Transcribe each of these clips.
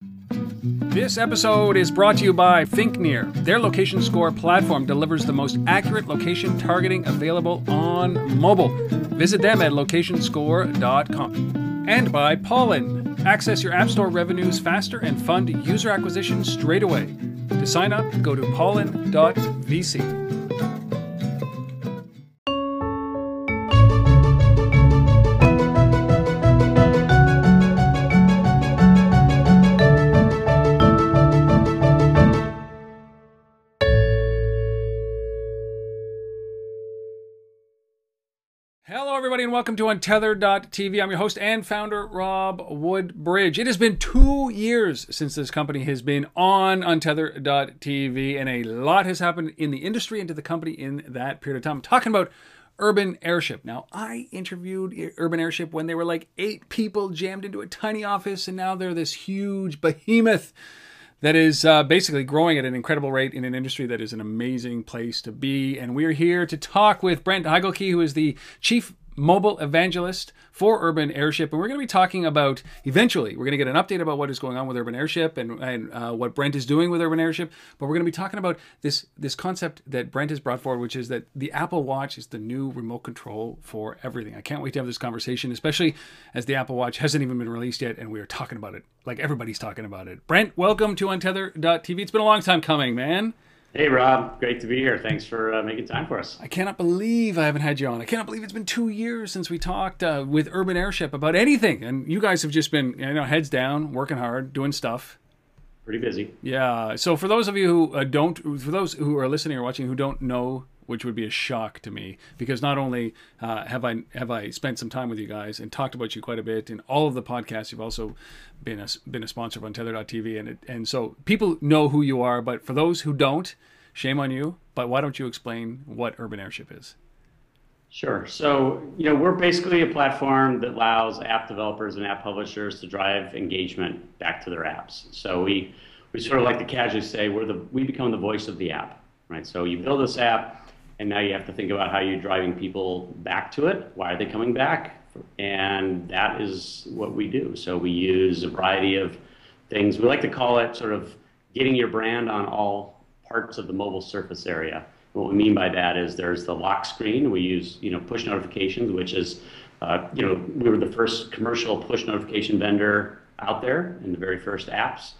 This episode is brought to you by ThinkNear. Their location score platform delivers the most accurate location targeting available on mobile. Visit them at locationscore.com. And by Pollen. Access your App Store revenues faster and fund user acquisition straight away. To sign up, go to pollen.vc. and welcome to Untether.tv. I'm your host and founder, Rob Woodbridge. It has been two years since this company has been on Untether.tv, and a lot has happened in the industry and to the company in that period of time. I'm talking about Urban Airship. Now, I interviewed Urban Airship when they were like eight people jammed into a tiny office, and now they're this huge behemoth that is uh, basically growing at an incredible rate in an industry that is an amazing place to be. And we're here to talk with Brent Hieggelke, who is the chief mobile evangelist for Urban Airship. And we're going to be talking about, eventually, we're going to get an update about what is going on with Urban Airship and, and uh, what Brent is doing with Urban Airship. But we're going to be talking about this, this concept that Brent has brought forward, which is that the Apple Watch is the new remote control for everything. I can't wait to have this conversation, especially as the Apple Watch hasn't even been released yet and we are talking about it like everybody's talking about it. Brent, welcome to Untether.tv. It's been a long time coming, man. Hey, Rob. Great to be here. Thanks for uh, making time for us. I cannot believe I haven't had you on. I cannot believe it's been two years since we talked uh, with Urban Airship about anything. And you guys have just been, you know, heads down, working hard, doing stuff. Pretty busy. Yeah. So for those of you who uh, don't, for those who are listening or watching who don't know which would be a shock to me because not only uh, have I have I spent some time with you guys and talked about you quite a bit in all of the podcasts, you've also been a been a sponsor of Untether.tv, and it, and so people know who you are. But for those who don't, shame on you. But why don't you explain what Urban Airship is? Sure. So, you know, we're basically a platform that allows app developers and app publishers to drive engagement back to their apps. So we we sort of like to casually say we're the we become the voice of the app, right? So you build this app, and now you have to think about how you're driving people back to it. Why are they coming back? And that is what we do. So we use a variety of things. We like to call it sort of getting your brand on all parts of the mobile surface area. What we mean by that is there's the lock screen. We use you know push notifications, which is uh, you know we were the first commercial push notification vendor out there in the very first apps,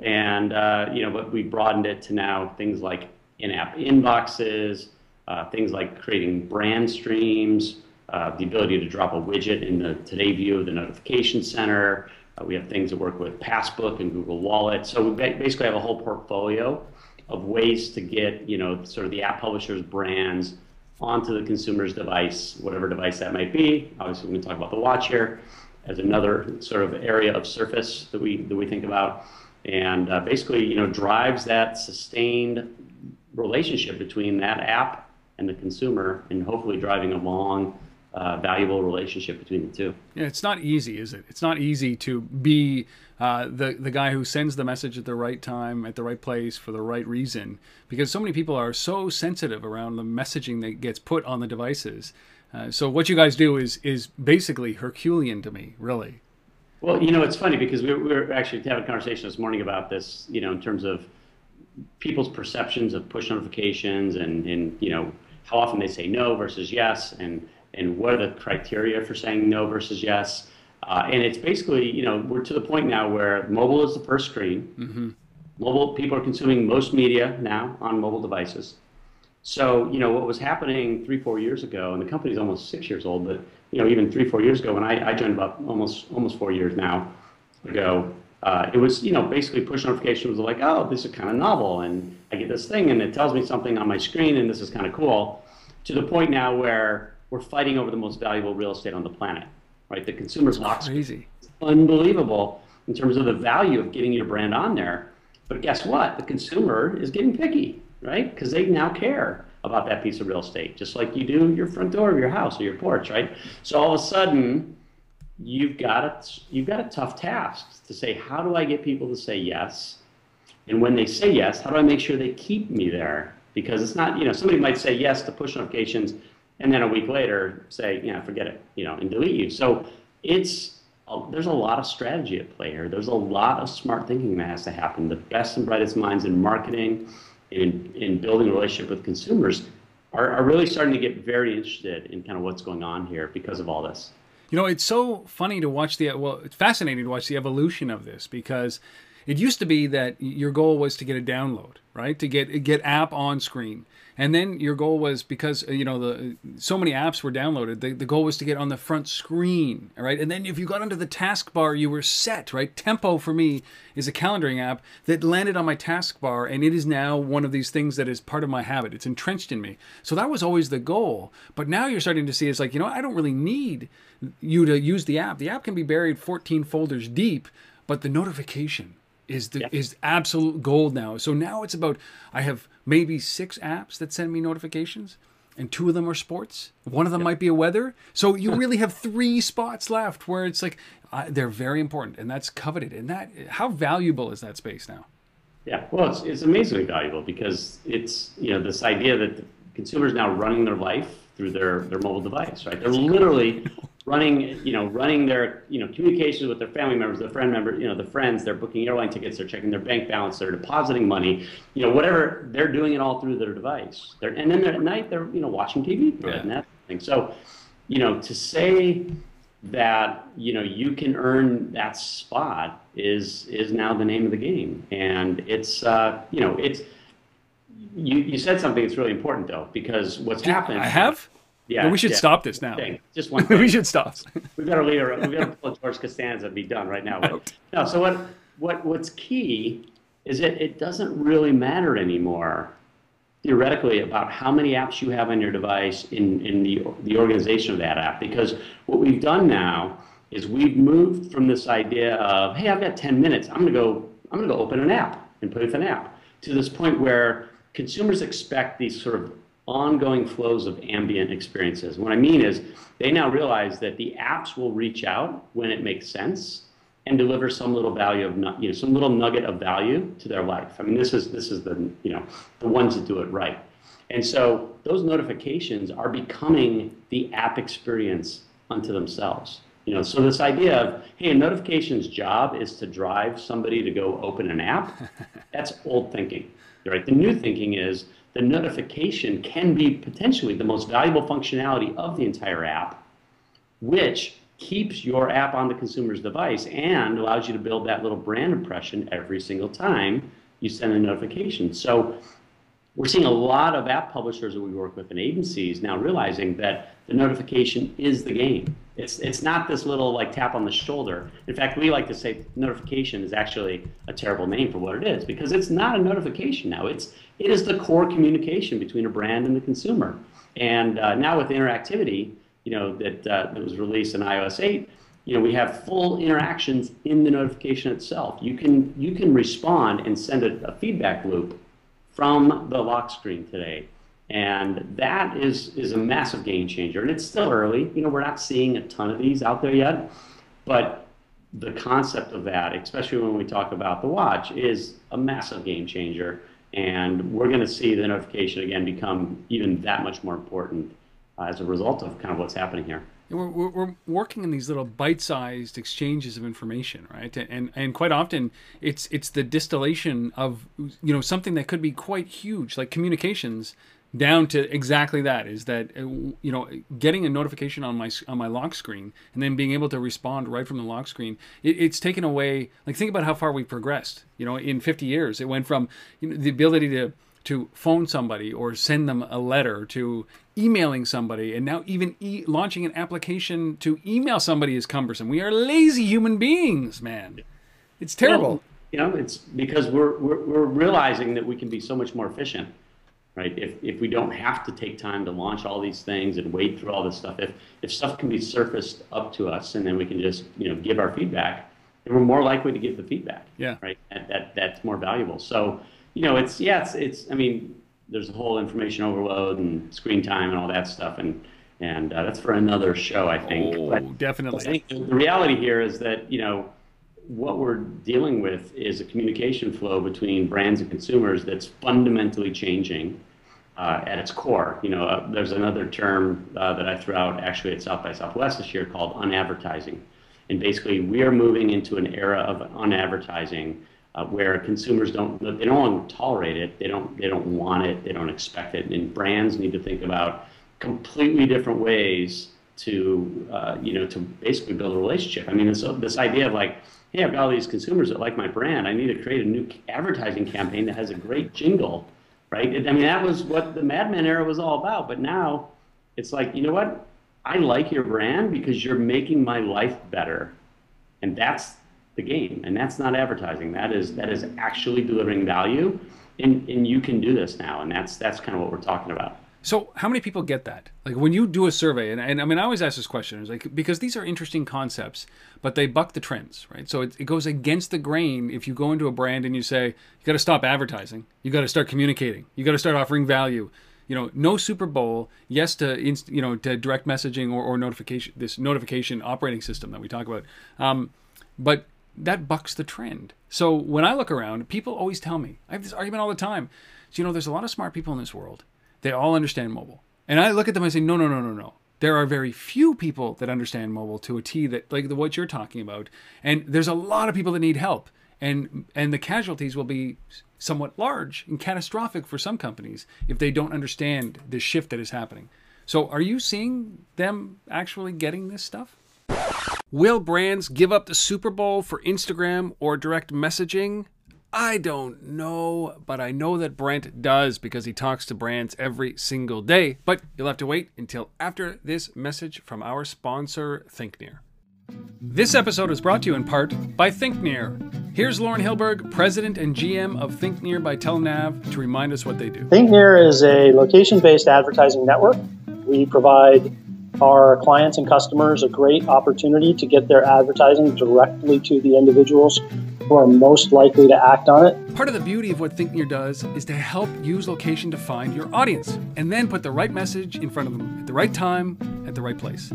and uh, you know but we broadened it to now things like in-app inboxes, uh, things like creating brand streams, uh, the ability to drop a widget in the Today view of the notification center. Uh, we have things that work with Passbook and Google Wallet. So we basically have a whole portfolio of ways to get you know sort of the app publishers brands onto the consumer's device, whatever device that might be. Obviously, we're going to talk about the watch here as another sort of area of surface that we that we think about, and uh, basically you know drives that sustained relationship between that app and the consumer, and hopefully driving a long uh, valuable relationship between the two. Yeah, it's not easy, is it? It's not easy to be uh, the the guy who sends the message at the right time, at the right place, for the right reason, because so many people are so sensitive around the messaging that gets put on the devices. Uh, so what you guys do is is basically Herculean to me, really. Well, you know, it's funny because we were actually having a conversation this morning about this. You know, in terms of people's perceptions of push notifications and and you know how often they say no versus yes and and what are the criteria for saying no versus yes. Uh, and it's basically, you know, we're to the point now where mobile is the first screen. Mm-hmm. Mobile people are consuming most media now on mobile devices. So, you know, what was happening three, four years ago, and the company's almost six years old, but you know, even three, four years ago, when I, I joined about almost almost four years now ago, uh, it was, you know, basically push notifications was like, oh, this is kind of novel, and I get this thing, and it tells me something on my screen, and this is kind of cool. To the point now where we're fighting over the most valuable real estate on the planet, right? The consumer's lock crazy. Unbelievable in terms of the value of getting your brand on there. But guess what? The consumer is getting picky, right? Because they now care about that piece of real estate, just like you do your front door of your house or your porch, right? So all of a sudden, you've got a, you've got a tough task to say, how do I get people to say yes? And when they say yes, how do I make sure they keep me there? Because it's not, you know, somebody might say yes to push notifications and then a week later say, yeah, forget it, you know, and delete you. So it's uh, there's a lot of strategy at play here. There's a lot of smart thinking that has to happen. The best and brightest minds in marketing, in, in building a relationship with consumers, are, are really starting to get very interested in kind of what's going on here because of all this. You know, it's so funny to watch the well, it's fascinating to watch the evolution of this because it used to be that your goal was to get a download, right? To get get app on screen. And then your goal was because uh, you know the so many apps were downloaded. The, the goal was to get on the front screen, right? And then if you got onto the taskbar, you were set, right? Tempo for me is a calendaring app that landed on my taskbar, and it is now one of these things that is part of my habit. It's entrenched in me. So that was always the goal. But now you're starting to see it's like you know I don't really need you to use the app. The app can be buried 14 folders deep, but the notification is the is absolute gold now. So now it's about I have maybe six apps that send me notifications, and two of them are sports. One of them might be a weather. So you really have three spots left where it's like uh, they're very important, and that's coveted. And that how valuable is that space now? Yeah, well, it's, it's amazingly valuable because it's you know this idea that consumers now running their life through their their mobile device, right? They're literally running, you know, running their, you know, communications with their family members, their friend members, you know, the friends, they're booking airline tickets, they're checking their bank balance, they're depositing money, you know, whatever, they're doing it all through their device. They're, and then at night, they're, you know, watching TV yeah. and that thing. So, you know, to say that, you know, you can earn that spot is, is now the name of the game. And it's, uh, you know, it's, you, you said something that's really important though, because what's happened. I have? Yeah, we should yeah. stop this now. Thing. Just one. We should stop. We've got to leave. We've got to pull George Costanza and be done right now. But, no. So what? What? What's key is that it doesn't really matter anymore, theoretically, about how many apps you have on your device in in the the organization of that app. Because what we've done now is we've moved from this idea of hey, I've got 10 minutes. I'm gonna go. I'm gonna go open an app and play with an app to this point where consumers expect these sort of ongoing flows of ambient experiences. What I mean is they now realize that the apps will reach out when it makes sense and deliver some little value of you know some little nugget of value to their life. I mean this is this is the you know the ones that do it right. And so those notifications are becoming the app experience unto themselves. You know, so this idea of hey, a notification's job is to drive somebody to go open an app, that's old thinking. Right? The new thinking is the notification can be potentially the most valuable functionality of the entire app, which keeps your app on the consumer's device and allows you to build that little brand impression every single time you send a notification. So we're seeing a lot of app publishers that we work with and agencies now realizing that the notification is the game. It's, it's not this little like tap on the shoulder. In fact, we like to say notification is actually a terrible name for what it is because it's not a notification now. It's, it is the core communication between a brand and the consumer. And uh, now with interactivity, you know, that, uh, that was released in iOS 8, you know, we have full interactions in the notification itself. You can, you can respond and send a, a feedback loop from the lock screen today. And that is, is a massive game changer. And it's still early. You know, we're not seeing a ton of these out there yet. But the concept of that, especially when we talk about the watch, is a massive game changer. And we're going to see the notification again become even that much more important uh, as a result of kind of what's happening here. We're, we're, we're, working in these little bite-sized exchanges of information, right? And and quite often it's it's the distillation of you know something that could be quite huge, like communications down to exactly that is that uh, you know getting a notification on my on my lock screen and then being able to respond right from the lock screen it, it's taken away like think about how far we've progressed you know in 50 years it went from you know, the ability to to phone somebody or send them a letter to emailing somebody and now even e- launching an application to email somebody is cumbersome we are lazy human beings man it's terrible you know it's because we're, we're we're realizing that we can be so much more efficient right? If, if we don't have to take time to launch all these things and wait through all this stuff, if, if stuff can be surfaced up to us and then we can just, you know, give our feedback, then we're more likely to give the feedback. Yeah. Right. That, that, that's more valuable. So, you know, it's, yeah, it's, it's, I mean, there's a whole information overload and screen time and all that stuff. And, and uh, that's for another show, I think. Oh, but definitely. I think the reality here is that, you know, what we're dealing with is a communication flow between brands and consumers that's fundamentally changing uh, at its core. You know, uh, there's another term uh, that I threw out actually at South by Southwest this year called unadvertising. And basically, we are moving into an era of unadvertising uh, where consumers don't they don't tolerate it, they don't they don't want it, they don't expect it, and brands need to think about completely different ways to uh, you know to basically build a relationship. I mean, this this idea of like, hey, I've got all these consumers that like my brand. I need to create a new advertising campaign that has a great jingle, right? I mean, that was what the Mad Men era was all about. But now, it's like, you know what? I like your brand because you're making my life better, and that's the game. And that's not advertising. That is that is actually delivering value, and and you can do this now. And that's that's kind of what we're talking about. So, how many people get that? Like when you do a survey, and, and I mean, I always ask this question, is like because these are interesting concepts, but they buck the trends, right? So it, it goes against the grain if you go into a brand and you say you got to stop advertising, you got to start communicating, you got to start offering value. You know, no Super Bowl, yes to inst, you know to direct messaging or, or notification, this notification operating system that we talk about, um, but that bucks the trend. So when I look around, people always tell me I have this argument all the time. So you know, there's a lot of smart people in this world they all understand mobile. And I look at them and say, no, no, no, no, no. There are very few people that understand mobile to a T that like the, what you're talking about. And there's a lot of people that need help. And and the casualties will be somewhat large and catastrophic for some companies if they don't understand the shift that is happening. So are you seeing them actually getting this stuff? Will brands give up the Super Bowl for Instagram or direct messaging? I don't know, but I know that Brent does because he talks to brands every single day. But you'll have to wait until after this message from our sponsor, ThinkNear. This episode is brought to you in part by ThinkNear. Here's Loren Hillberg, President and GM of ThinkNear by Telenav, to remind us what they do. ThinkNear is a location based advertising network. We provide our clients and customers a great opportunity to get their advertising directly to the individuals who are most likely to act on it. Part of the beauty of what ThinkNear does is to help use location to find your audience and then put the right message in front of them at the right time, at the right place.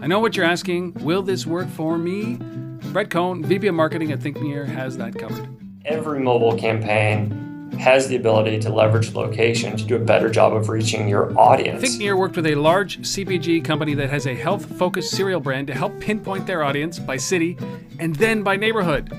I know what you're asking will this work for me? Brett Cohn, VP of Marketing at ThinkNear, has that covered. Every mobile campaign has the ability to leverage location to do a better job of reaching your audience. ThinkNear worked with a large CPG company that has a health focused cereal brand to help pinpoint their audience by city and then by neighborhood.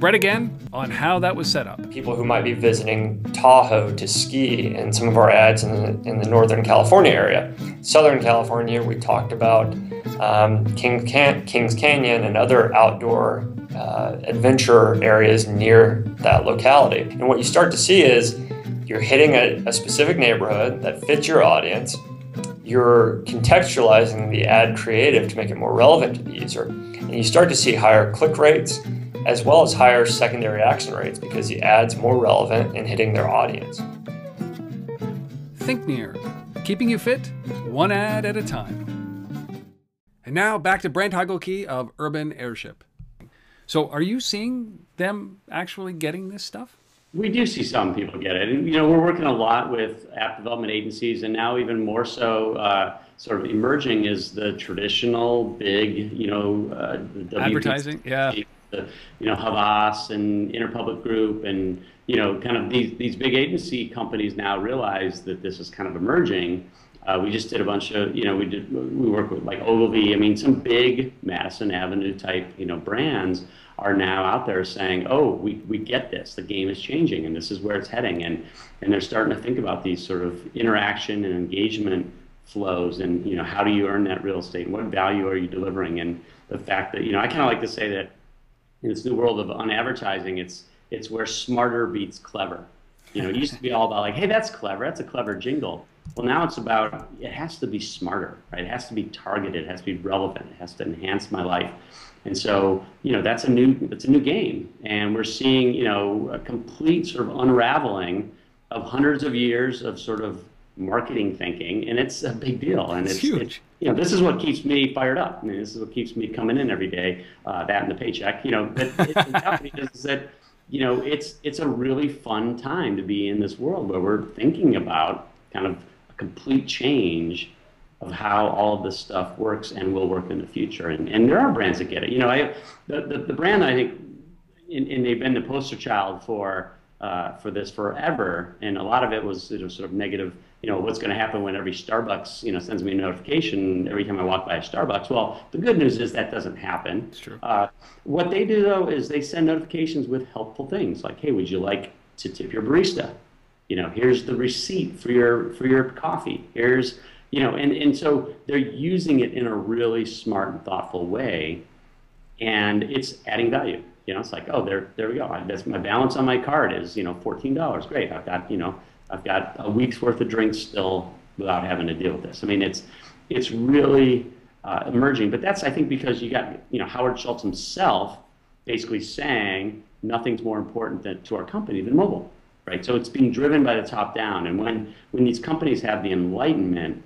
Brett again on how that was set up. People who might be visiting Tahoe to ski in some of our ads in the, in the Northern California area. Southern California, we talked about um, King Can- Kings Canyon and other outdoor uh, adventure areas near that locality. And what you start to see is you're hitting a, a specific neighborhood that fits your audience. You're contextualizing the ad creative to make it more relevant to the user. And you start to see higher click rates as well as higher secondary action rates because the ad's more relevant in hitting their audience. ThinkNear, keeping you fit one ad at a time. And now back to Brent Hieggelke of Urban Airship. So, are you seeing them actually getting this stuff? We do see some people get it, and you know we're working a lot with app development agencies, and now even more so, uh, sort of emerging is the traditional big, you know, uh, advertising, yeah the, you know, Havas and Interpublic Group and, you know, kind of these, these big agency companies now realize that this is kind of emerging. Uh, we just did a bunch of, you know, we did, we work with like Ogilvy. I mean, some big Madison Avenue type, you know, brands are now out there saying, oh, we, we get this. The game is changing and this is where it's heading. And, and they're starting to think about these sort of interaction and engagement flows and, you know, how do you earn that real estate? What value are you delivering? And the fact that, you know, I kind of like to say that in this new world of unadvertising, it's it's where smarter beats clever. You know, it used to be all about like, hey, that's clever, that's a clever jingle. Well, now it's about it has to be smarter, right? It has to be targeted, it has to be relevant, it has to enhance my life. And so, you know, that's a new that's a new game, and we're seeing you know a complete sort of unraveling of hundreds of years of sort of marketing thinking, and it's a big deal. And it's, it's huge. It's, you know, this is what keeps me fired up. I mean, this is what keeps me coming in every day. Uh, that and the paycheck. You know, but it's is that you know it's it's a really fun time to be in this world where we're thinking about kind of complete change of how all of this stuff works and will work in the future. And, and there are brands that get it. You know, I the, the, the brand I think, and, and they've been the poster child for uh, for this forever, and a lot of it was, it was sort of negative. You know, what's going to happen when every Starbucks, you know, sends me a notification every time I walk by a Starbucks? Well, the good news is that doesn't happen. It's true. Uh, what they do though is they send notifications with helpful things like, "Hey, would you like to tip your barista?" You know, here's the receipt for your for your coffee. Here's you know, and and so they're using it in a really smart and thoughtful way, and it's adding value. You know, it's like, oh, there, there we go. That's my balance on my card is, you know, fourteen dollars. Great. I've got, you know, I've got a week's worth of drinks still without having to deal with this. I mean, it's, it's really uh, emerging. But that's, I think, because you got, you know, Howard Schultz himself basically saying nothing's more important than, to our company than mobile, right? So it's being driven by the top down. And when when these companies have the enlightenment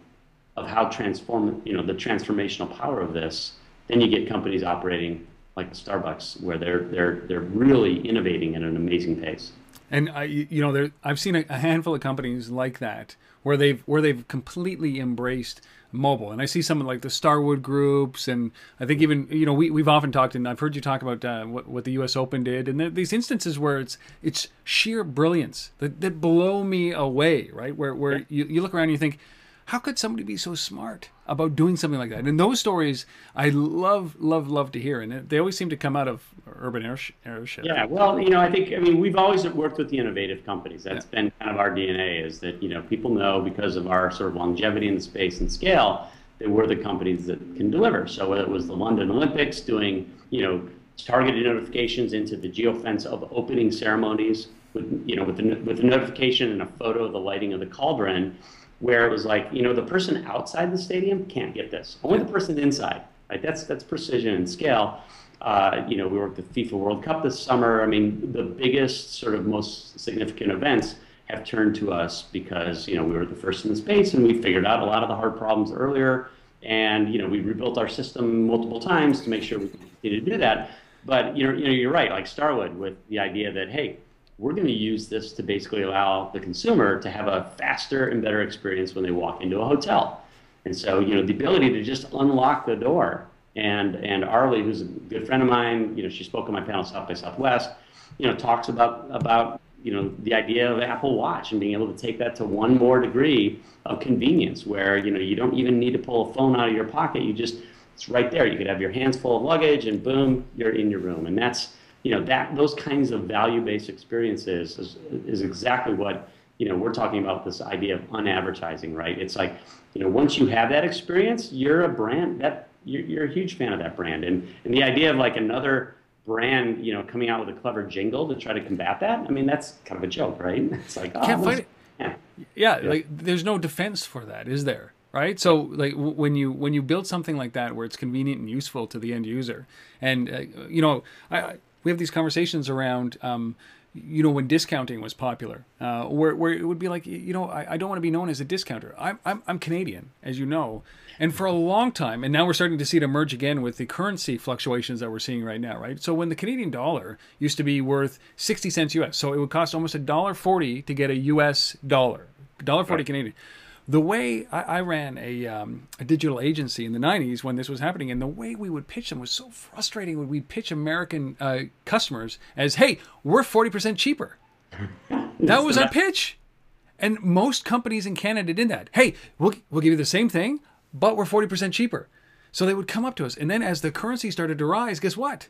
of how transform, you know, the transformational power of this, then you get companies operating like Starbucks, where they're they're they're really innovating at an amazing pace. And I, you know, there I've seen a, a handful of companies like that where they've where they've completely embraced mobile. And I see some of like the Starwood groups, and I think even you know we we've often talked, and I've heard you talk about uh, what what the U.S. Open did, and these instances where it's it's sheer brilliance that, that blow me away, right? Where where yeah. you, you look around and you think how could somebody be so smart about doing something like that? And those stories I love, love, love to hear. And they always seem to come out of urban airship. Yeah, well, you know, I think, I mean, we've always worked with the innovative companies. That's yeah. been kind of our DNA is that, you know, people know because of our sort of longevity in the space and scale that we're the companies that can deliver. So whether it was the London Olympics doing, you know, targeted notifications into the geofence of opening ceremonies with, you know, with the, with the notification and a photo of the lighting of the cauldron, where it was like, you know, the person outside the stadium can't get this. Only the person inside. Right? That's that's precision and scale. Uh, you know, we worked the FIFA World Cup this summer. I mean, the biggest sort of most significant events have turned to us because you know we were the first in the space and we figured out a lot of the hard problems earlier. And you know, we rebuilt our system multiple times to make sure we could continue to do that. But you know, you know, you're right. Like Starwood, with the idea that hey, we're going to use this to basically allow the consumer to have a faster and better experience when they walk into a hotel. And so, you know, the ability to just unlock the door. And and Arlie, who's a good friend of mine, you know, she spoke on my panel South by Southwest, you know, talks about about you know the idea of Apple Watch and being able to take that to one more degree of convenience, where you know you don't even need to pull a phone out of your pocket. You just it's right there. You could have your hands full of luggage, and boom, you're in your room. And that's you know that those kinds of value-based experiences is, is exactly what you know we're talking about this idea of unadvertising right? It's like you know once you have that experience you're a brand that you're, you're a huge fan of that brand. And and the idea of like another brand you know coming out with a clever jingle to try to combat that i mean that's kind of a joke right? It's like oh, can't fight it. yeah. yeah like there's no defense for that is there right? So like w- when you when you build something like that where it's convenient and useful to the end user and uh, you know I, we have these conversations around um, you know when discounting was popular uh, where, where it would be like you know I, I don't want to be known as a discounter. I'm, I'm, I'm canadian as you know. And for a long time and now we're starting to see it emerge again with the currency fluctuations that we're seeing right now right? So when the canadian dollar used to be worth 60 cents us so it would cost almost a dollar 40 to get a us dollar dollar 40 right. canadian the way I, I ran a, um, a digital agency in the 90s when this was happening, and the way we would pitch them was so frustrating when we'd pitch American uh, customers as, hey, we're 40% cheaper. that was our pitch. And most companies in Canada did that. Hey, we'll, we'll give you the same thing, but we're 40% cheaper. So they would come up to us. And then as the currency started to rise, guess what?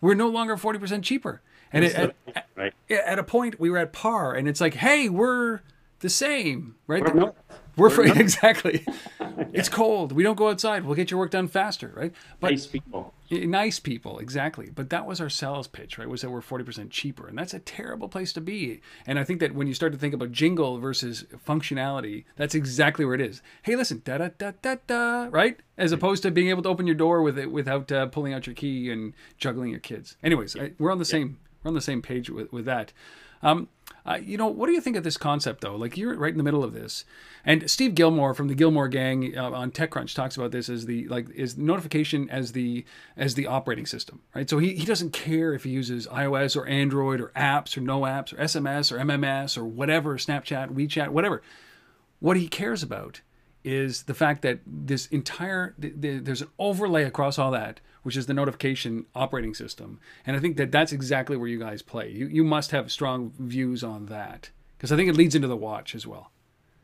We're no longer 40% cheaper. And it, at, right. at, a point, we were at par. And it's like, hey, we're the same, right? We're, we're, we're free, exactly. yeah. It's cold. We don't go outside. We'll get your work done faster, right? But nice people. Nice people, exactly. But that was our sales pitch, right? Was that we're forty percent cheaper, and that's a terrible place to be. And I think that when you start to think about jingle versus functionality, that's exactly where it is. Hey, listen, da da da da da, right? As opposed to being able to open your door with it without uh, pulling out your key and juggling your kids. Anyways, I, we're on the yeah. same we're on the same page with with that. Um, uh, you know, what do you think of this concept though? Like you're right in the middle of this, and Steve Gillmor from the Gillmor Gang uh, on TechCrunch talks about this as the like is notification as the as the operating system, right? So he, he doesn't care if he uses iOS or Android or apps or no apps or SMS or MMS or whatever, Snapchat, WeChat, whatever. What he cares about is the fact that this entire the, the, there's an overlay across all that which is the notification operating system. And I think that that's exactly where you guys play. You you must have strong views on that because I think it leads into the watch as well.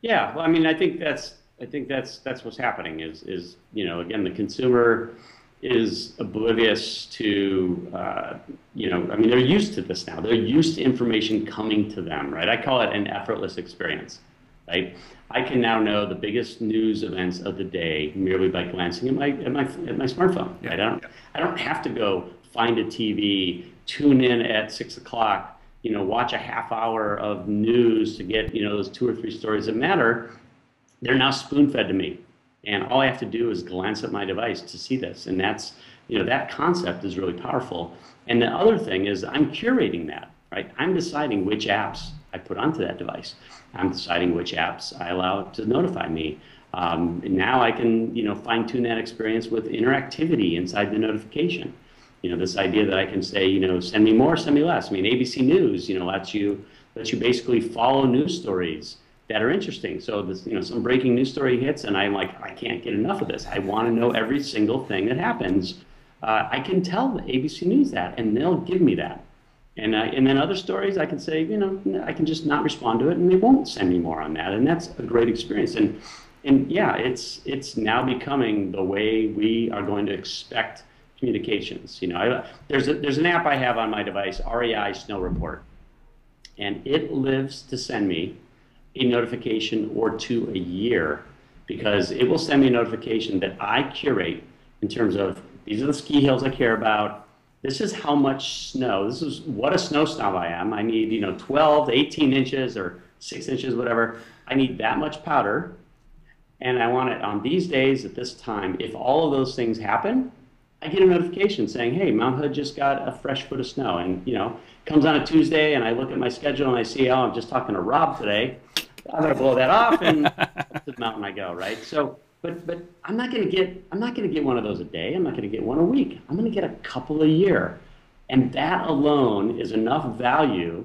Yeah, well, I mean, I think that's I think that's that's what's happening. Is is you know again the consumer is oblivious to uh, you know I mean they're used to this now. They're used to information coming to them, right? I call it an effortless experience, right? I can now know the biggest news events of the day merely by glancing at my at my at my smartphone. Right? I don't I don't have to go find a TV, tune in at six o'clock, you know, watch a half hour of news to get you know those two or three stories that matter. They're now spoon fed to me, and all I have to do is glance at my device to see this, and that's you know that concept is really powerful. And the other thing is I'm curating that, right? I'm deciding which apps I put onto that device. I'm deciding which apps I allow to notify me. Um, now I can, you know, fine tune that experience with interactivity inside the notification. You know, this idea that I can say, you know, send me more, send me less. I mean, ABC News, you know, lets you lets you basically follow news stories that are interesting. So this, you know, some breaking news story hits, and I'm like, I can't get enough of this. I want to know every single thing that happens. Uh, I can tell the ABC News that, and they'll give me that. And, uh, and then other stories, I can say, you know, I can just not respond to it, and they won't send me more on that, and that's a great experience. And and yeah, it's it's now becoming the way we are going to expect communications. You know, I, there's a, there's an app I have on my device, REI Snow Report, and it lives to send me a notification or two a year because it will send me a notification that I curate in terms of these are the ski hills I care about this is how much snow, this is what a snow snob I am. I need, you know, 12 to 18 inches or six inches, whatever. I need that much powder. And I want it on these days at this time. If all of those things happen, I get a notification saying, hey, Mount Hood just got a fresh foot of snow. And, you know, comes on a Tuesday and I look at my schedule and I see, oh, I'm just talking to Rob today. I'm going to blow that off and to the mountain I go, right? So but but I'm not going to get I'm not going to get one of those a day. I'm not going to get one a week. I'm going to get a couple a year, and that alone is enough value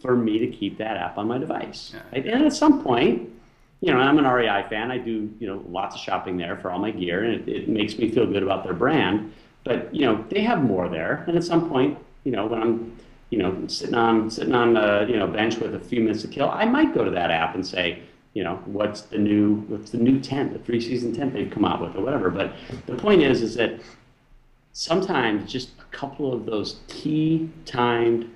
for me to keep that app on my device. Yeah. Right? And at some point, you know, I'm an REI fan. I do you know lots of shopping there for all my gear, and it, it makes me feel good about their brand. But you know, they have more there, and at some point, you know, when I'm you know sitting on sitting on a you know bench with a few minutes to kill, I might go to that app and say you know what's the new what's the new tent the three season tent they've come out with or whatever. But the point is is that sometimes just a couple of those key timed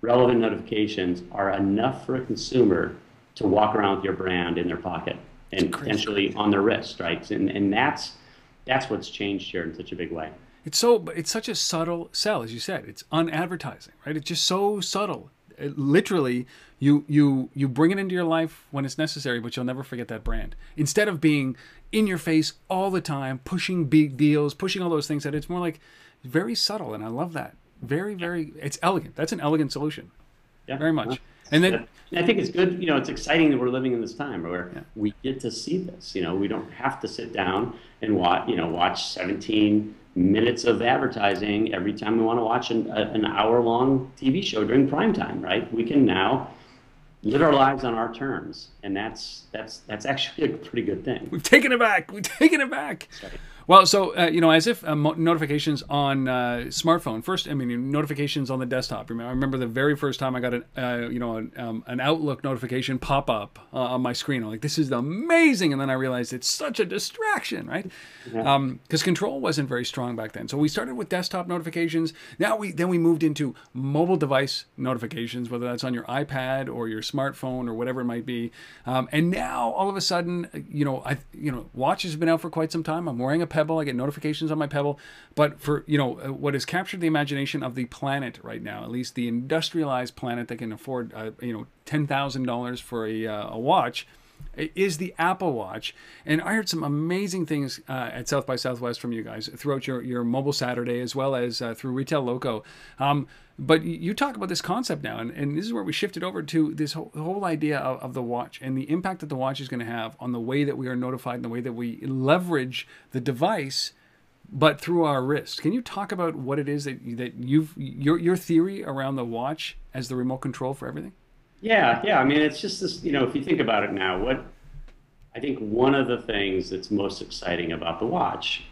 relevant notifications are enough for a consumer to walk around with your brand in their pocket and potentially on their wrist right? And, and that's that's what's changed here in such a big way. It's so it's such a subtle sell as you said. It's unadvertising right? It's just so subtle it, literally you you you bring it into your life when it's necessary but you'll never forget that brand. Instead of being in your face all the time pushing big deals pushing all those things that it's more like very subtle and i love that. Very very it's elegant. That's an elegant solution. Yeah. Very much. And then I think it's good, you know, it's exciting that we're living in this time where yeah. we get to see this. You know, we don't have to sit down and watch, you know, watch 17 minutes of advertising every time we want to watch an, a, an hour long TV show during prime time, right? We can now live our lives on our terms, and that's that's that's actually a pretty good thing. We've taken it back. We've taken it back. Well, so uh, you know, as if uh, notifications on uh, smartphone. First, I mean, notifications on the desktop. I remember the very first time I got an, uh, you know, an, um, an, Outlook notification pop up uh, on my screen. I'm like, this is amazing, and then I realized it's such a distraction, right? Because yeah. um, control wasn't very strong back then. So we started with desktop notifications. Now we then we moved into mobile device notifications, whether that's on your iPad or your smartphone or whatever it might be. Um, and now all of a sudden, you know, I you know, watch has been out for quite some time. I'm wearing a Pebble. I get notifications on my Pebble. But for you know uh, what has captured the imagination of the planet right now, at least the industrialized planet that can afford uh, you know ten thousand dollars for a, uh, a watch is the Apple Watch. And I heard some amazing things uh, at South by Southwest from you guys throughout your, your mobile Saturday as well as uh, through Retail Loco. Um, but you talk about this concept now, and, and this is where we shifted over to this whole, whole idea of, of the watch and the impact that the watch is going to have on the way that we are notified and the way that we leverage the device but through our wrist. Can you talk about what it is that that you've your your theory around the watch as the remote control for everything? Yeah, yeah. I mean, it's just this. You know, if you think about it now, what I think one of the things that's most exciting about the watch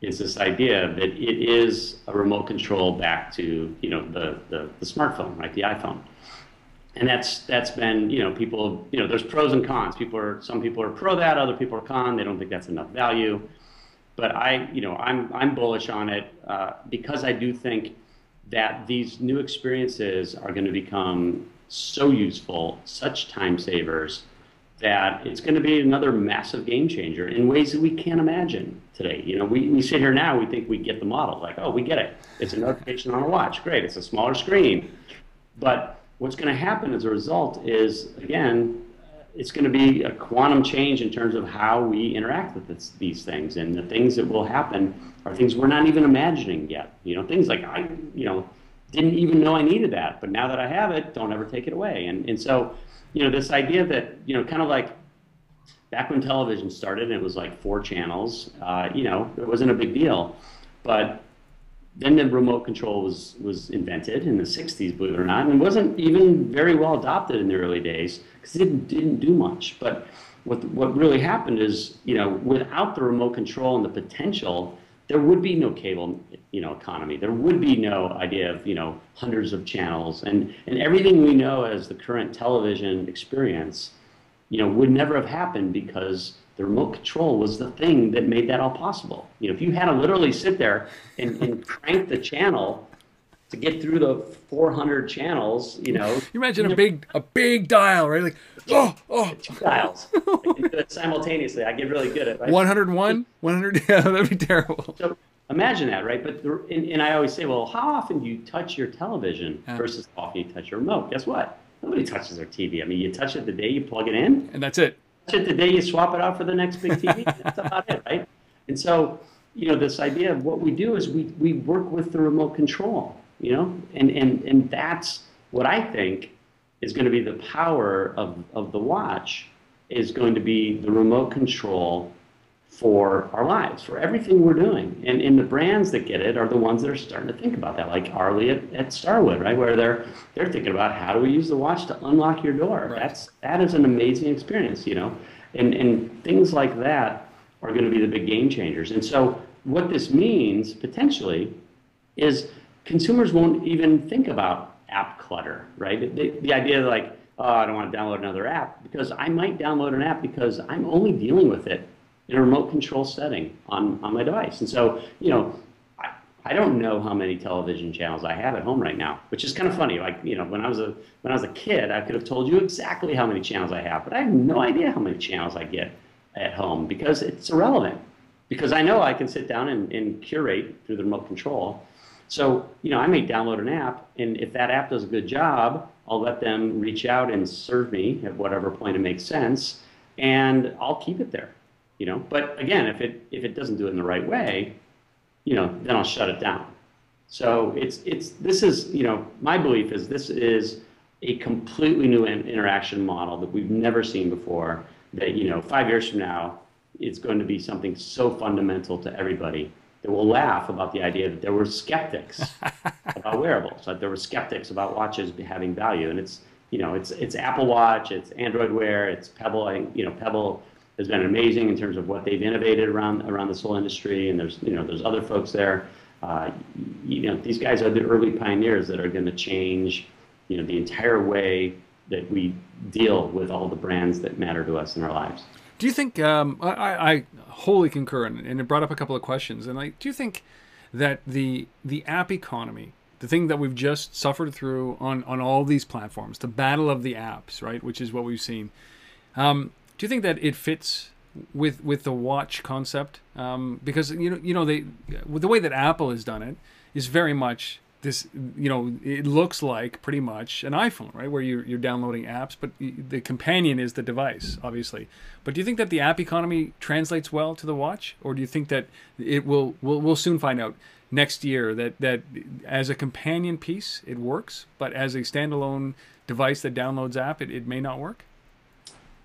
is this idea that it is a remote control back to you know the, the, the smartphone, right, the iPhone, and that's that's been you know people you know there's pros and cons. People are some people are pro that, other people are con. They don't think that's enough value, but I you know I'm I'm bullish on it uh, because I do think that these new experiences are going to become so useful, such time savers that it's going to be another massive game changer in ways that we can't imagine today. You know, we, we sit here now, we think we get the model, like, oh, we get it. It's a notification on a watch. Great, it's a smaller screen. But what's going to happen as a result is, again, it's going to be a quantum change in terms of how we interact with this, these things. And the things that will happen are things we're not even imagining yet. You know, things like I, you know, didn't even know I needed that, but now that I have it, don't ever take it away. And, and so, you know, this idea that, you know, kind of like back when television started, it was like four channels, uh, you know, it wasn't a big deal. But then the remote control was, was invented in the 60s, believe it or not, and it wasn't even very well adopted in the early days because it didn't, didn't do much. But what, what really happened is, you know, without the remote control and the potential, there would be no cable, you know, economy. There would be no idea of, you know, hundreds of channels. And, and everything we know as the current television experience, you know, would never have happened because the remote control was the thing that made that all possible. You know, if you had to literally sit there and, and crank the channel to get through the 400 channels, you know. You imagine a big a big dial, right? Like, oh, oh. Two dials. simultaneously. I get really good at right? 101? 100? Yeah, that'd be terrible. So imagine that, right? But the, and, and, I always say, well, how often do you touch your television yeah. versus how often you touch your remote? Guess what? Nobody touches their TV. I mean, you touch it the day you plug it in. And that's it. Touch it the day you swap it out for the next big TV. that's about it, right? And so, you know, this idea of what we do is we, we work with the remote control you know, and, and, and that's what I think is going to be the power of, of the watch is going to be the remote control for our lives, for everything we're doing. And, and the brands that get it are the ones that are starting to think about that, like Arlie at, at Starwood, right? Where they're they're thinking about how do we use the watch to unlock your door. Right. That's that is an amazing experience, you know. And and things like that are going to be the big game changers. And so what this means potentially is consumers won't even think about app clutter, right? The, idea like, oh, I don't want to download another app because I might download an app because I'm only dealing with it in a remote control setting on, on my device. And so, you know, I, I don't know how many television channels I have at home right now, which is kind of funny. Like, you know, when I was a when I was a kid, I could have told you exactly how many channels I have, but I have no idea how many channels I get at home because it's irrelevant. Because I know I can sit down and, and curate through the remote control so, you know, I may download an app, and if that app does a good job, I'll let them reach out and serve me at whatever point it makes sense, and I'll keep it there. You know, but again, if it if it doesn't do it in the right way, you know, then I'll shut it down. So it's it's this is you know my belief is this is a completely new interaction model that we've never seen before. That you know, five years from now, it's going to be something so fundamental to everybody that will laugh about the idea that there were skeptics about wearables. That there were skeptics about watches having value, and it's you know it's it's Apple Watch, it's Android Wear, it's Pebble. I, you know Pebble has been amazing in terms of what they've innovated around around this whole industry, and there's you know there's other folks there. Uh, you know these guys are the early pioneers that are going to change you know the entire way that we deal with all the brands that matter to us in our lives. Do you think um, I, I wholly concur, and it brought up a couple of questions. And like, do you think that the the app economy, the thing that we've just suffered through on on all these platforms, the battle of the apps, right, which is what we've seen, um, do you think that it fits with with the watch concept? Um, because you know you know they the way that Apple has done it is very much this you know it looks like pretty much an iphone right where you're, you're downloading apps but the companion is the device obviously. But do you think that the app economy translates well to the watch? Or do you think that it will we'll, we'll soon find out next year that that as a companion piece it works but as a standalone device that downloads app it, it may not work?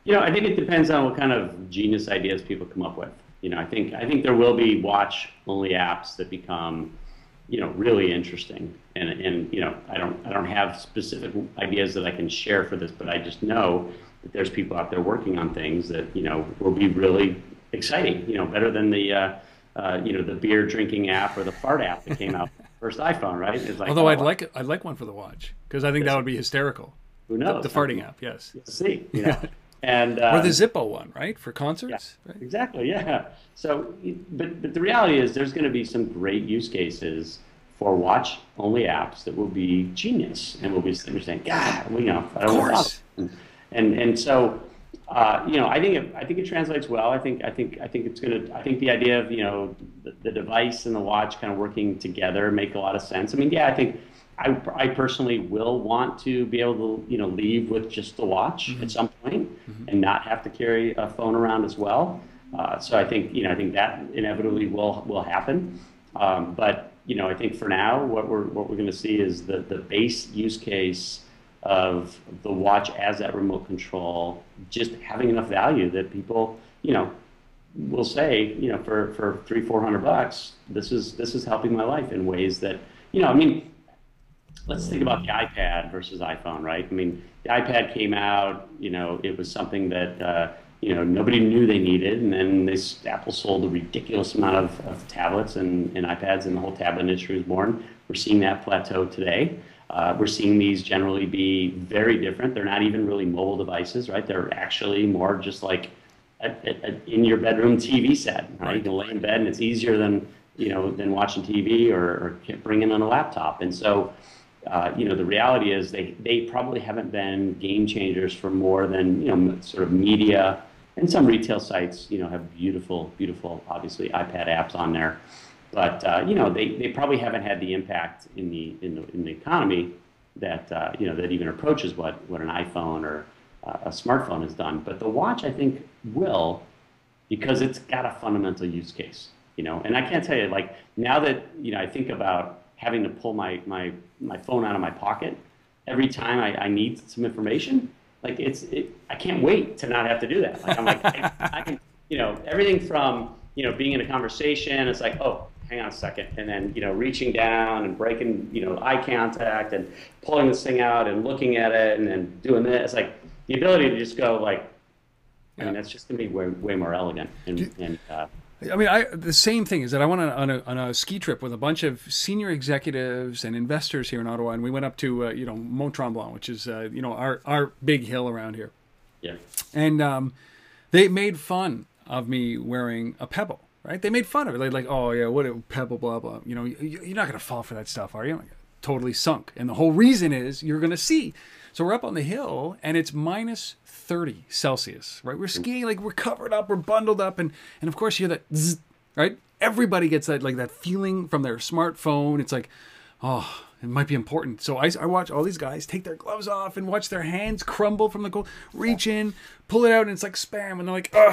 You know i think it depends on what kind of genius ideas people come up with. You know i think i think there will be watch only apps that become you know, really interesting. And, and you know, I don't, I don't have specific ideas that I can share for this, but I just know that there's people out there working on things that, you know, will be really exciting, you know, better than the, uh, uh, you know, the beer drinking app or the fart app that came out first iPhone, right? It's like, Although oh, I'd like I'd like one for the watch because I think that would be hysterical. Who knows? The, the farting app, yes. see, you know. And uh, or the Zippo one, right, for concerts. Yeah, right? Exactly. Yeah. So, but but the reality is, there's going to be some great use cases for watch only apps that will be genius and will be saying, God, you know, I don't of course. And, and and so uh, you know, I think it, I think it translates well. I think I think I think it's gonna. I think the idea of you know the, the, device and the watch kind of working together make a lot of sense. I mean, yeah, I think I, I personally will want to be able to you know leave with just the watch mm-hmm. at some point. And not have to carry a phone around as well. Uh, so I think you know I think that inevitably will will happen. Um, but you know I think for now what we're what we're going to see is the the base use case of the watch as that remote control just having enough value that people, you know, will say, you know, for, for three, four hundred bucks, this is this is helping my life in ways that, you know, I mean, let's think about the iPad versus iPhone, right? I mean, the iPad came out, you know, it was something that uh, you know nobody knew they needed, and then this Apple sold a ridiculous amount of, of tablets and, and iPads, and the whole tablet industry was born. We're seeing that plateau today. Uh, we're seeing these generally be very different. They're not even really mobile devices, right? They're actually more just like a, a, a in your bedroom TV set, right? You can lay in bed and it's easier than you know than watching TV or, or bringing on a laptop. And so, uh, you know, the reality is they they probably haven't been game changers for more than you know sort of media and some retail sites. You know, have beautiful, beautiful, obviously iPad apps on there but uh, you know they, they probably haven't had the impact in the in the, in the economy that uh, you know that even approaches what what an iPhone or uh, a smartphone has done. But the watch I think will because it's got a fundamental use case. You know, and I can't tell you like now that you know I think about having to pull my my my phone out of my pocket every time I, I need some information. Like it's it, I can't wait to not have to do that. Like I'm like I, I can you know everything from you know being in a conversation. It's like oh hang on a second, and then you know reaching down and breaking you know eye contact and pulling this thing out and looking at it and then doing this. It's like the ability to just go like, I mean, that's just gonna be way, way more elegant and. and uh, I mean, I the same thing is that I went on, on, a, on a ski trip with a bunch of senior executives and investors here in Ottawa, and we went up to uh, you know Mont Tremblant, which is uh, you know our our big hill around here. Yeah. And um, they made fun of me wearing a Pebble right? They made fun of it. Like, like oh yeah, what a Pebble, blah blah. You know, you're not gonna fall for that stuff, are you? Like, totally sunk. And the whole reason is you're gonna see. So we're up on the hill and it's minus 30 Celsius, right? We're mm. skiing like we're covered up, we're bundled up, and and of course you hear that, zzz, right? Everybody gets that like that feeling from their smartphone. It's like, oh, it might be important. So I, I watch all these guys take their gloves off and watch their hands crumble from the cold, reach in, pull it out, and it's like spam, and they're like, oh,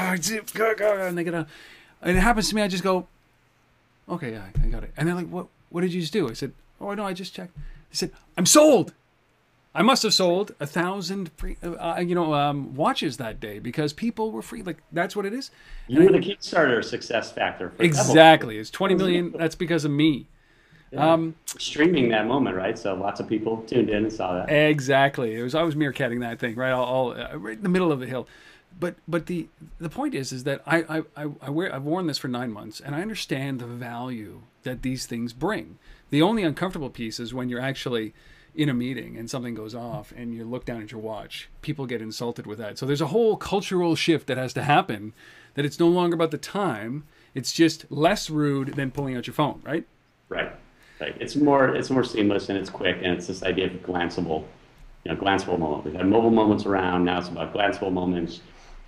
and they get a and it happens to me. I just go, okay, yeah, I got it. And they're like, what? What did you just do? I said, oh no, I just checked. They said, I'm sold. I must have sold a thousand, uh, uh, you know, um, watches that day because people were free. Like that's what it is. You and were I, the Kickstarter success factor. exactly. It's 20 million. That's because of me. Yeah. Um, Streaming that moment, right? So lots of people tuned in and saw that. Exactly. It was I was meerkatting that thing right, all, all uh, right in the middle of the hill but but the the point is is that I, I, I wear I've worn this for nine months and I understand the value that these things bring. The only uncomfortable piece is when you're actually in a meeting and something goes off and you look down at your watch. People get insulted with that. So there's a whole cultural shift that has to happen. That it's no longer about the time. It's just less rude than pulling out your phone, right? Right. Right. It's more it's more seamless and it's quick and it's this idea of glanceable, you know, glanceable moment. We've had mobile moments around. Now it's about glanceable moments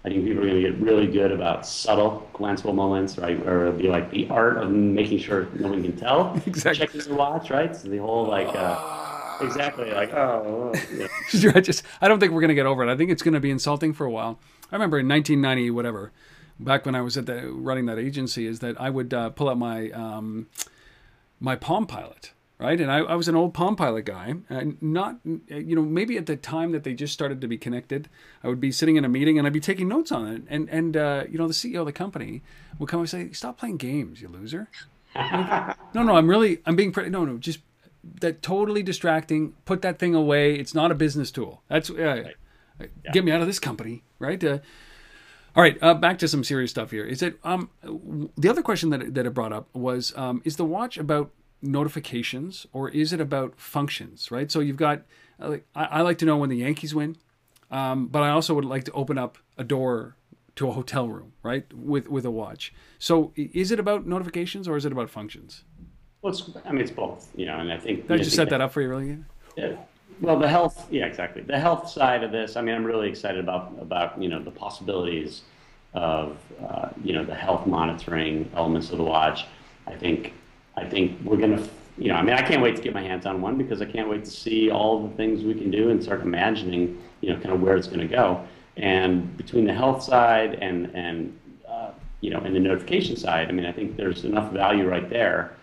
I think people are going to get really good about subtle glanceable moments, right? Or it'll be like the art of making sure no one can tell. Exactly. Checking your watch, right? So the whole like, uh, exactly, like oh. Yeah. I just I don't think we're going to get over it. I think it's going to be insulting for a while. I remember in 1990, whatever, back when I was at the running that agency, is that I would uh, pull out my um, my Palm Pilot right? And I, I, was an old Palm Pilot guy, and not, you know, maybe at the time that they just started to be connected, I would be sitting in a meeting and I'd be taking notes on it, and and uh, you know, the CEO of the company would come and say, "Stop playing games, you loser." no, no, I'm really, I'm being pretty. No, no, just that totally distracting. Put that thing away. It's not a business tool. That's uh, right. yeah. get me out of this company, right? Uh, All right, uh, back to some serious stuff here. Is it um the other question that that it brought up was um, is the watch about notifications or is it about functions? Right. So you've got uh, like I, I like to know when the Yankees win, um, but I also would like to open up a door to a hotel room, right, with with a watch. So is it about notifications or is it about functions? Well, it's, I mean, it's both, you know, and I think. Did I just set that up for you, really? Yeah. Well, the health, yeah, exactly. The health side of this, I mean, I'm really excited about about you know the possibilities of uh, you know the health monitoring elements of the watch. I think I think we're gonna, you know, I mean, I can't wait to get my hands on one because I can't wait to see all the things we can do and start imagining, you know, kind of where it's going to go. And between the health side and and uh, you know and the notification side, I mean, I think there's enough value right there.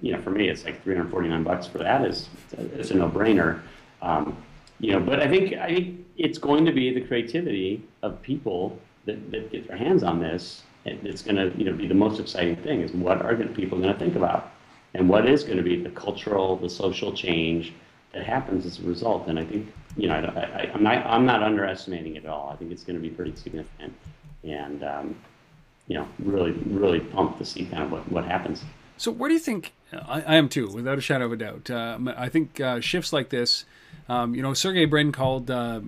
You know, for me, it's like 349 bucks for that is it's a no-brainer. Um, you know, but I think I think it's going to be the creativity of people that, that get their hands on this. And it's going to you know be the most exciting thing is what are gonna, people going to think about, and what is going to be the cultural, the social change that happens as a result. And I think you know I, am not I'm not underestimating it at all. I think it's going to be pretty significant, and um, you know really really pumped to see kind of what what happens. So where do you think I, I am too, without a shadow of a doubt. Uh, I think uh, shifts like this um, you know, Sergey Brin called uh,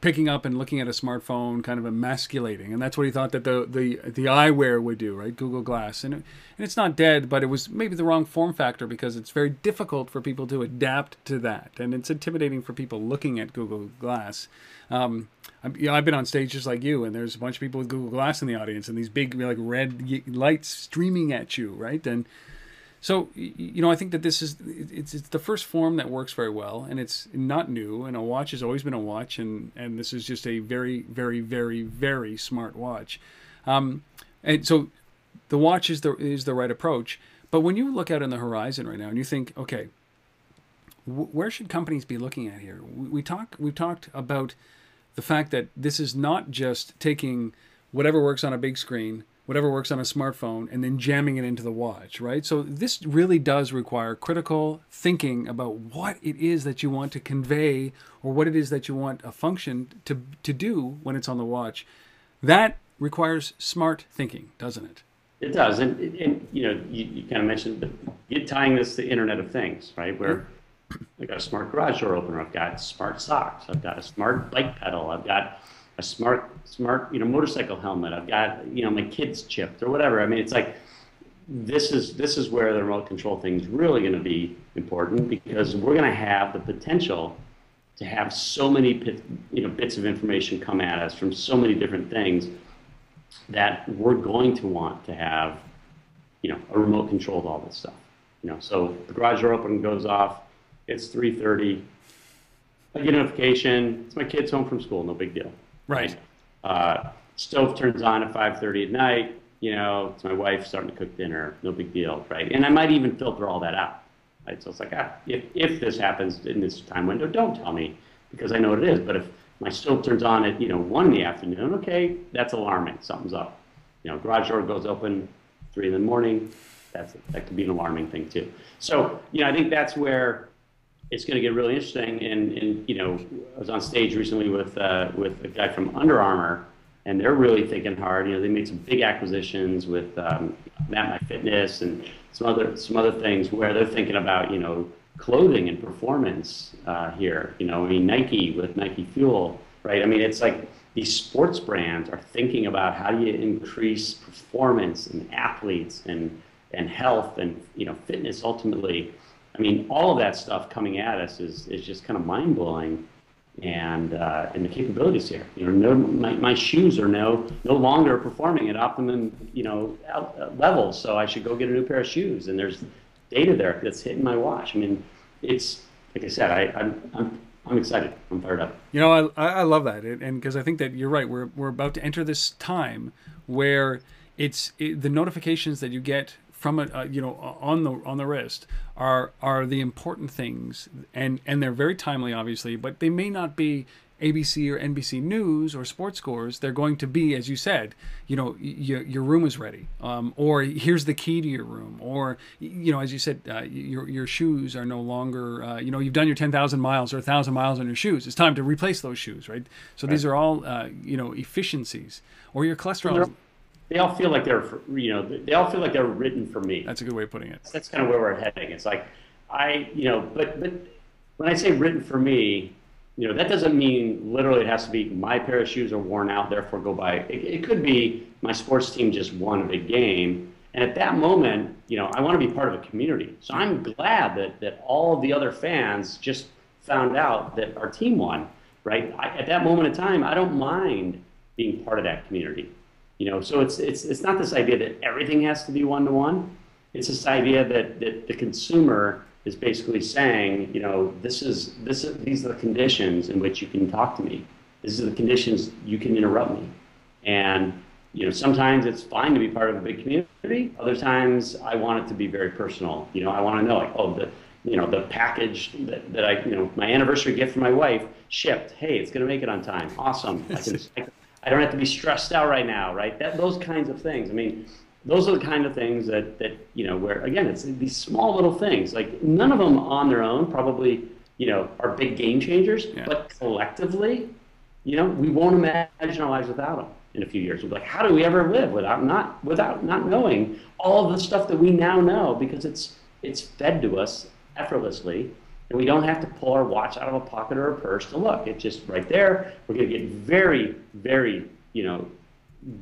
picking up and looking at a smartphone kind of emasculating, and that's what he thought that the the the eyewear would do, right? Google Glass, and it, and it's not dead, but it was maybe the wrong form factor because it's very difficult for people to adapt to that, and it's intimidating for people looking at Google Glass. Um, you know, I've been on stage just like you, and there's a bunch of people with Google Glass in the audience, and these big like red lights streaming at you, right? And so you know, I think that this is it's, it's the first form that works very well, and it's not new. And a watch has always been a watch, and and this is just a very, very, very, very smart watch. Um, and so, the watch is the is the right approach. But when you look out on the horizon right now, and you think, okay, where should companies be looking at here? We, we talk we've talked about the fact that this is not just taking whatever works on a big screen whatever works on a smartphone and then jamming it into the watch, right? So this really does require critical thinking about what it is that you want to convey or what it is that you want a function to, to do when it's on the watch. That requires smart thinking, doesn't it? It does. And, and you know, you, you kind of mentioned you tying this to the Internet of Things, right? Where I got a smart garage door opener, I've got smart socks, I've got a smart bike pedal, I've got a smart smart you know motorcycle helmet. I've got you know my kids chipped or whatever. I mean, it's like this is this is where the remote control thing is really going to be important because we're going to have the potential to have so many you know bits of information come at us from so many different things that we're going to want to have you know a remote control of all this stuff. You know, so the garage door open goes off. It's 3:30. I get a notification. It's my kids home from school. No big deal. Right. Uh, stove turns on at 5:30 at night. You know, it's my wife starting to cook dinner. No big deal, right? And I might even filter all that out. Right. So it's like, ah, if if this happens in this time window, don't tell me because I know what it is. But if my stove turns on at you know one in the afternoon, okay, that's alarming. Something's up. You know, garage door goes open three in the morning. That's that could be an alarming thing too. So you know, I think that's where it's going to get really interesting. And, and you know, I was on stage recently with uh, with a guy from Under Armour, and they're really thinking hard. You know, they made some big acquisitions with um, My Fitness and some other some other things where they're thinking about you know clothing and performance uh, here. You know, I mean Nike with Nike Fuel, right? I mean, it's like these sports brands are thinking about how do you increase performance and athletes and and health and you know fitness ultimately I mean, all of that stuff coming at us is, is just kind of mind blowing. And, uh, and the capabilities here, you know, no, my, my shoes are no, no longer performing at optimum, you know, uh, levels. So I should go get a new pair of shoes. And there's data there that's hitting my watch. I mean, it's, like I said, I, I'm, I'm, I'm excited. I'm fired up. You know, I, I love that. And because I think that you're right. We're, we're about to enter this time where it's it, the notifications that you get from a uh, you know on the on the wrist are are the important things, and and they're very timely, obviously, but they may not be ABC or NBC News or sports scores, they're going to be, as you said, you know, your, your room is ready, um, or here's the key to your room, or you know, as you said, uh, your your shoes are no longer, uh, you know, you've done your ten thousand miles or thousand miles on your shoes. It's time to replace those shoes, right? So right. these are all, uh, you know, efficiencies, or your cholesterol. They all feel like they're, you know, they all feel like they're written for me. That's a good way of putting it. That's kind of where we're heading. It's like, I, you know, but but when I say written for me, you know, that doesn't mean literally it has to be my pair of shoes are worn out, therefore go buy. It, it could be my sports team just won a big game. And at that moment, you know, I want to be part of a community. So I'm glad that, that all of the other fans just found out that our team won, right? I, at that moment in time, I don't mind being part of that community. You know, so it's, it's, it's not this idea that everything has to be one to one. It's this idea that, that the consumer is basically saying, you know, this is this is, these are the conditions in which you can talk to me. These are the conditions you can interrupt me. And you know, sometimes it's fine to be part of a big community. Other times, I want it to be very personal. You know, I want to know, like, oh, the you know, the package that, that I, you know, my anniversary gift for my wife shipped. Hey, it's going to make it on time. Awesome. I, can, I don't have to be stressed out right now, right? That those kinds of things. I mean, those are the kind of things that, that you know where again it's these small little things like none of them on their own probably you know are big game changers yeah. but collectively you know we won't imagine our lives without them in a few years We'll be like how do we ever live without not without not knowing all the stuff that we now know because it's it's fed to us effortlessly and we don't have to pull our watch out of a pocket or a purse to look it's just right there we're going to get very very you know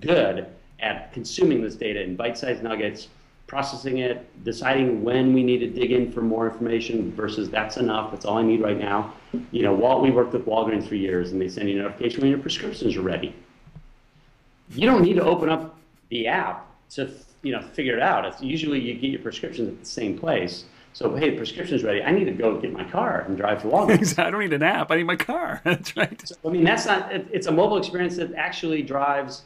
good at consuming this data in bite-sized nuggets, processing it, deciding when we need to dig in for more information versus that's enough, that's all I need right now. You know, Walt, we worked with Walgreens for years and they send you a notification when your prescriptions are ready. You don't need to open up the app to, you know, figure it out. It's usually you get your prescriptions at the same place. So, hey, the prescription's ready. I need to go get my car and drive to Walgreens. I don't need an app. I need my car. That's right. So, I mean, that's not, it, it's a mobile experience that actually drives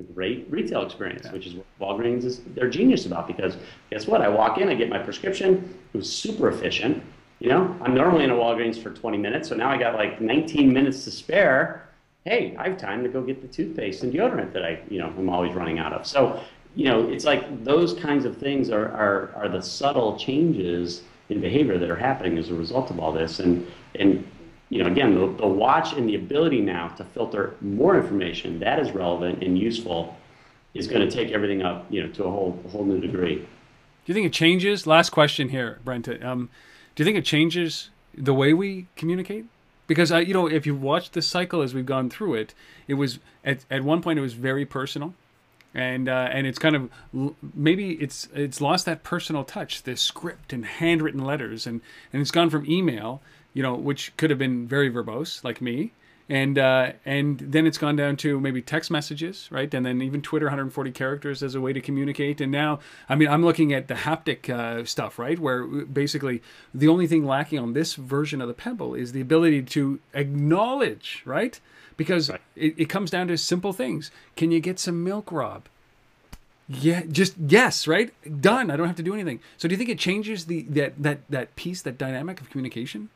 a great retail experience, yeah. which is what Walgreens is they're genius about because guess what? I walk in, I get my prescription. It was super efficient. You know, I'm normally in a Walgreens for 20 minutes, so now I got like 19 minutes to spare. Hey, I have time to go get the toothpaste and deodorant that I, you know, I'm always running out of. So, you know, it's like those kinds of things are are, are the subtle changes in behavior that are happening as a result of all this. And and you know, again, the, the watch and the ability now to filter more information that is relevant and useful is going to take everything up, you know, to a whole a whole new degree. Do you think it changes? Last question here, Brent. Um, do you think it changes the way we communicate? Because I, you know, if you watch this cycle as we've gone through it, it was at at one point it was very personal, and uh, and it's kind of maybe it's it's lost that personal touch, the script and handwritten letters, and and it's gone from email you know, which could have been very verbose, like me. And uh, and then it's gone down to maybe text messages, right? And then even Twitter, 140 characters as a way to communicate. And now, I mean, I'm looking at the haptic uh, stuff, right? Where basically the only thing lacking on this version of the Pebble is the ability to acknowledge, right? Because right. It, it comes down to simple things. Can you get some milk, Rob? Yeah, just yes, right? Done. I don't have to do anything. So do you think it changes the that that that piece, that dynamic of communication?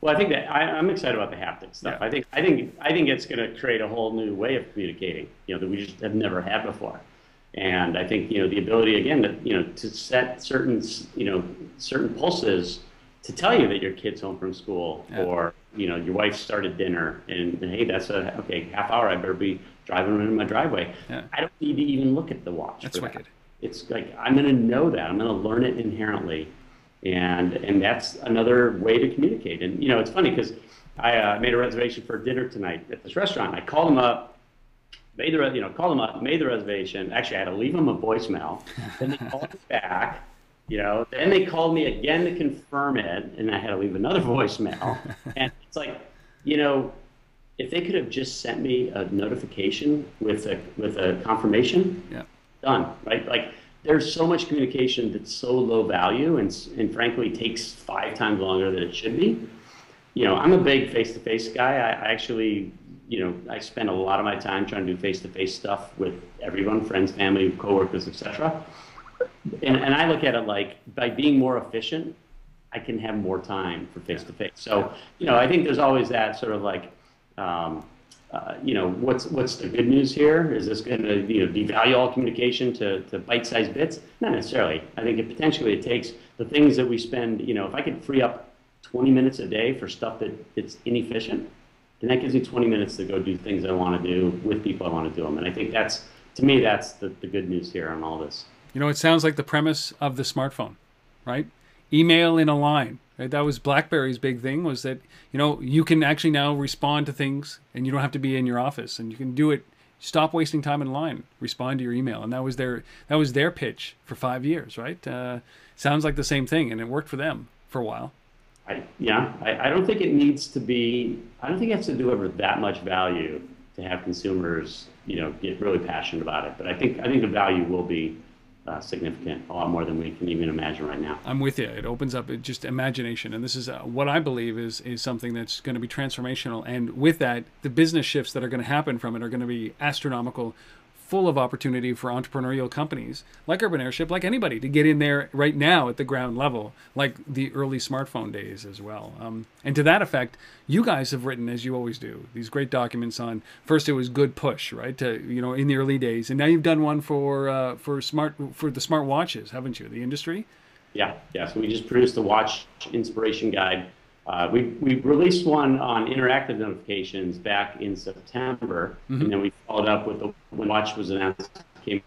Well, I think that I, am excited about the haptic stuff. Yeah. I think I think I think it's going to create a whole new way of communicating, you know, that we just have never had before. And I think you know the ability again to you know to set certain you know certain pulses to tell you that your kid's home from school yeah. or you know your wife started dinner and, and, hey that's a okay half hour I better be driving in my driveway. Yeah. I don't need to even look at the watch. That's wicked. That. It's like I'm going to know that I'm going to learn it inherently and and that's another way to communicate. And you know, it's funny because I uh, made a reservation for dinner tonight at this restaurant. I called them up, made the you know called them up, made the reservation. Actually, I had to leave them a voicemail. then they called me back. You know, then they called me again to confirm it, and I had to leave another voicemail. and it's like, you know, if they could have just sent me a notification with a with a confirmation, yeah. done, right? Like there's so much communication that's so low value and, and frankly takes five times longer than it should be. You know, I'm a big face-to-face guy. I, I actually, you know, I spend a lot of my time trying to do face-to-face stuff with everyone, friends, family, coworkers, etc. and, and I look at it like by being more efficient, I can have more time for face to face. So, you know, I think there's always that sort of like, um, uh, you know, what's what's the good news here? Is this going to you know devalue all communication to, to bite-sized bits? Not necessarily. I think it potentially it takes the things that we spend. You know, if I could free up 20 minutes a day for stuff that it's inefficient, then that gives me 20 minutes to go do things I want to do with people I want to do them. And I think that's to me that's the, the good news here on all this. You know, it sounds like the premise of the smartphone, right? Email in a line. Right? That was BlackBerry's big thing was that you know you can actually now respond to things and you don't have to be in your office and you can do it. Stop wasting time in line. Respond to your email, and that was their that was their pitch for five years, right? Uh, sounds like the same thing, and it worked for them for a while. I, yeah, I, I don't think it needs to be. I don't think it has to deliver that much value to have consumers, you know, get really passionate about it. But I think I think the value will be uh, significant, a lot more than we can even imagine right now. I'm with you. It opens up just imagination, and this is uh, what I believe is is something that's going to be transformational. And with that, the business shifts that are going to happen from it are going to be astronomical full of opportunity for entrepreneurial companies like Urban Airship, like anybody, to get in there right now at the ground level, like the early smartphone days as well. Um, and to that effect, you guys have written, as you always do, these great documents on. First, it was good push, right? To, you know, in the early days, and now you've done one for uh, for smart for the smart watches, haven't you? The industry. Yeah, yeah. So we just produced the watch inspiration guide uh, we, we released one on interactive notifications back in September, mm-hmm. and then we followed up with the when Watch was announced, came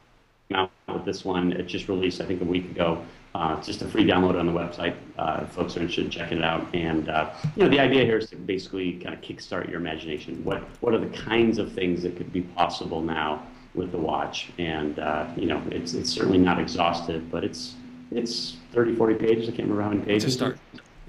out with this one. It just released, I think, a week ago. Uh, it's just a free download on the website. Uh, folks are interested in checking it out. And uh, you know, the idea here is to basically kind of kickstart your imagination. What what are the kinds of things that could be possible now with the watch? And uh, you know, it's it's certainly not exhaustive, but it's it's 30, 40 pages. I can't remember how many pages. To start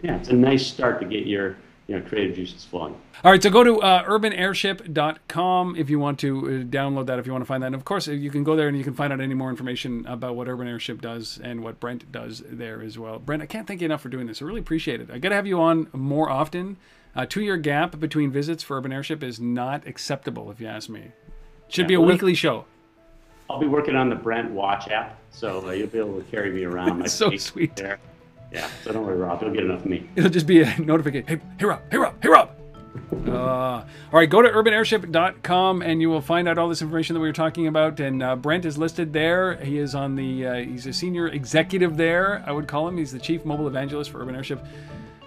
yeah, it's a nice start to get your you know, creative juices flowing. All right, so go to uh, urbanairship.com if you want to uh, download that, if you want to find that. And of course, you can go there and you can find out any more information about what Urban Airship does and what Brent does there as well. Brent, I can't thank you enough for doing this. I really appreciate it. I got to have you on more often. A two year gap between visits for Urban Airship is not acceptable, if you ask me. Should yeah, be a well, weekly show. I'll be working on the Brent Watch app, so uh, you'll be able to carry me around. My so sweet. There. Yeah, so don't worry, Rob. You'll get enough of me. It'll just be a notification. Hey, hey, Rob. Hey, Rob. Hey, Rob. Uh, all right, go to urbanairship.com and you will find out all this information that we were talking about. And uh, Brent is listed there. He is on the, uh, he's a senior executive there, I would call him. He's the chief mobile evangelist for Urban Airship.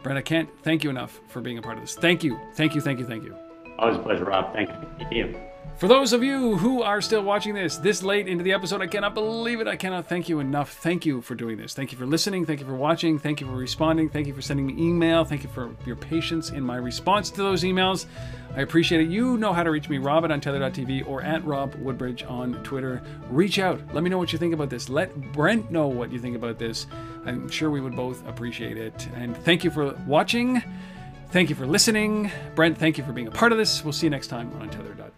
Brent, I can't thank you enough for being a part of this. Thank you. Thank you. Thank you. Thank you. Always a pleasure, Rob. Thank you. For those of you who are still watching this this late into the episode, I cannot believe it. I cannot thank you enough. Thank you for doing this. Thank you for listening. Thank you for watching. Thank you for responding. Thank you for sending me email. Thank you for your patience in my response to those emails. I appreciate it. You know how to reach me, rob at untether.tv or at Rob Woodbridge on Twitter. Reach out. Let me know what you think about this. Let Brent know what you think about this. I'm sure we would both appreciate it. And thank you for watching. Thank you for listening. Brent, thank you for being a part of this. We'll see you next time on Untether.tv.